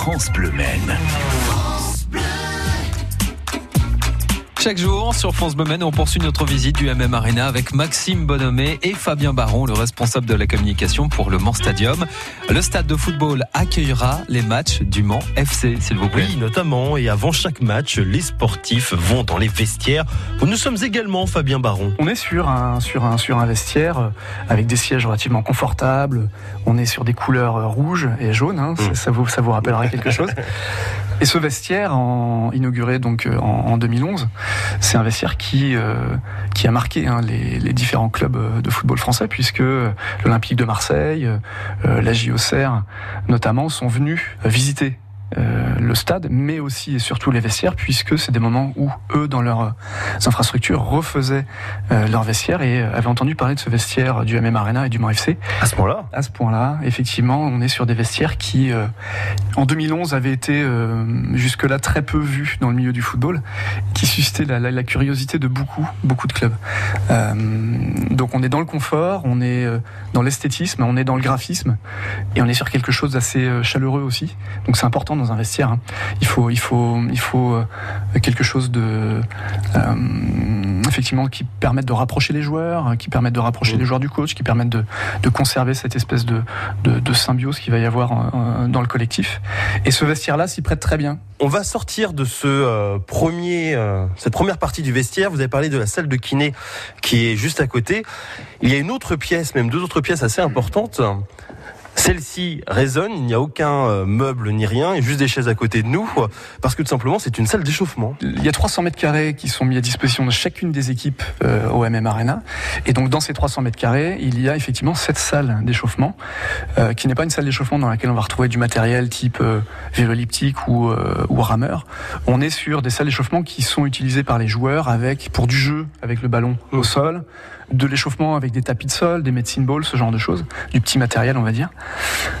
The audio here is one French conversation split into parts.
France. Chaque jour sur France Bleu on poursuit notre visite du MM Arena avec Maxime Bonhomé et Fabien Baron, le responsable de la communication pour le Mans Stadium. Le stade de football accueillera les matchs du Mans FC, s'il vous plaît. Oui, notamment. Et avant chaque match, les sportifs vont dans les vestiaires. Où nous sommes également, Fabien Baron. On est sur un, sur un, sur un vestiaire euh, avec des sièges relativement confortables. On est sur des couleurs euh, rouges et jaunes. Hein. Ça, ça vous, ça vous rappellera quelque chose. Et ce vestiaire, en, inauguré donc euh, en, en 2011, c'est un vestiaire qui, euh, qui a marqué hein, les, les, différents clubs euh, de football français, puisque l'Olympique de Marseille, euh, la JOCR notamment, sont venus visiter euh, le stade, mais aussi et surtout les vestiaires, puisque c'est des moments où eux, dans leurs infrastructures, refaisaient euh, leurs vestiaires et avaient entendu parler de ce vestiaire du MM Arena et du Mans FC. À ce point-là? À ce point-là, effectivement, on est sur des vestiaires qui, euh, en 2011, avaient été jusque-là très peu vus dans le milieu du football, qui suscitaient la, la, la curiosité de beaucoup, beaucoup de clubs. donc on est dans le confort, on est dans l'esthétisme, on est dans le graphisme, et on est sur quelque chose d'assez chaleureux aussi. Donc c'est important dans un vestiaire. Hein. Il faut, il faut, il faut euh, quelque chose de euh, effectivement qui permette de rapprocher les joueurs, qui permette de rapprocher les joueurs du coach, qui permette de, de conserver cette espèce de, de, de symbiose qu'il va y avoir euh, dans le collectif. Et ce vestiaire-là s'y prête très bien. On va sortir de ce euh, premier, euh, cette première partie du vestiaire. Vous avez parlé de la salle de kiné qui est juste à côté. Il y a une autre pièce, même deux autres pièces assez importantes. Celle-ci résonne, il n'y a aucun euh, meuble ni rien, et juste des chaises à côté de nous, parce que tout simplement c'est une salle d'échauffement. Il y a 300 mètres carrés qui sont mis à disposition de chacune des équipes euh, au MM Arena, et donc dans ces 300 mètres carrés, il y a effectivement cette salle d'échauffement, euh, qui n'est pas une salle d'échauffement dans laquelle on va retrouver du matériel type euh, vélo elliptique ou, euh, ou rameur. On est sur des salles d'échauffement qui sont utilisées par les joueurs avec pour du jeu avec le ballon au sol de l'échauffement avec des tapis de sol, des medicine balls, ce genre de choses, du petit matériel, on va dire.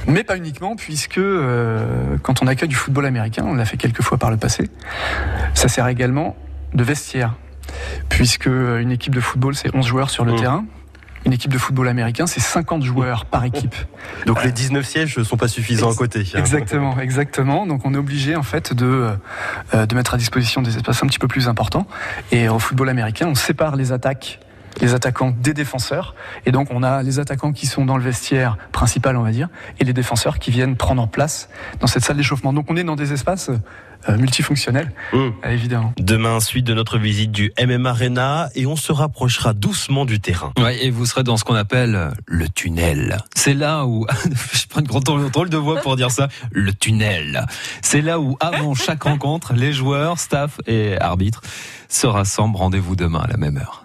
Mais pas uniquement, puisque euh, quand on accueille du football américain, on l'a fait quelques fois par le passé, ça sert également de vestiaire, puisque une équipe de football, c'est 11 joueurs sur le mmh. terrain. Une équipe de football américain, c'est 50 joueurs par équipe. Donc les 19 sièges ne sont pas suffisants à côté. Exactement, exactement. Donc on est obligé en fait de, euh, de mettre à disposition des espaces un petit peu plus importants. Et au football américain, on sépare les attaques les attaquants des défenseurs. Et donc, on a les attaquants qui sont dans le vestiaire principal, on va dire, et les défenseurs qui viennent prendre en place dans cette salle d'échauffement. Donc, on est dans des espaces euh, multifonctionnels, mmh. évidemment. Demain, suite de notre visite du MM Arena, et on se rapprochera doucement du terrain. Ouais, et vous serez dans ce qu'on appelle le tunnel. C'est là où, je prends une grande drôle de voix pour dire ça, le tunnel. C'est là où, avant chaque rencontre, les joueurs, staff et arbitres se rassemblent. Rendez-vous demain à la même heure.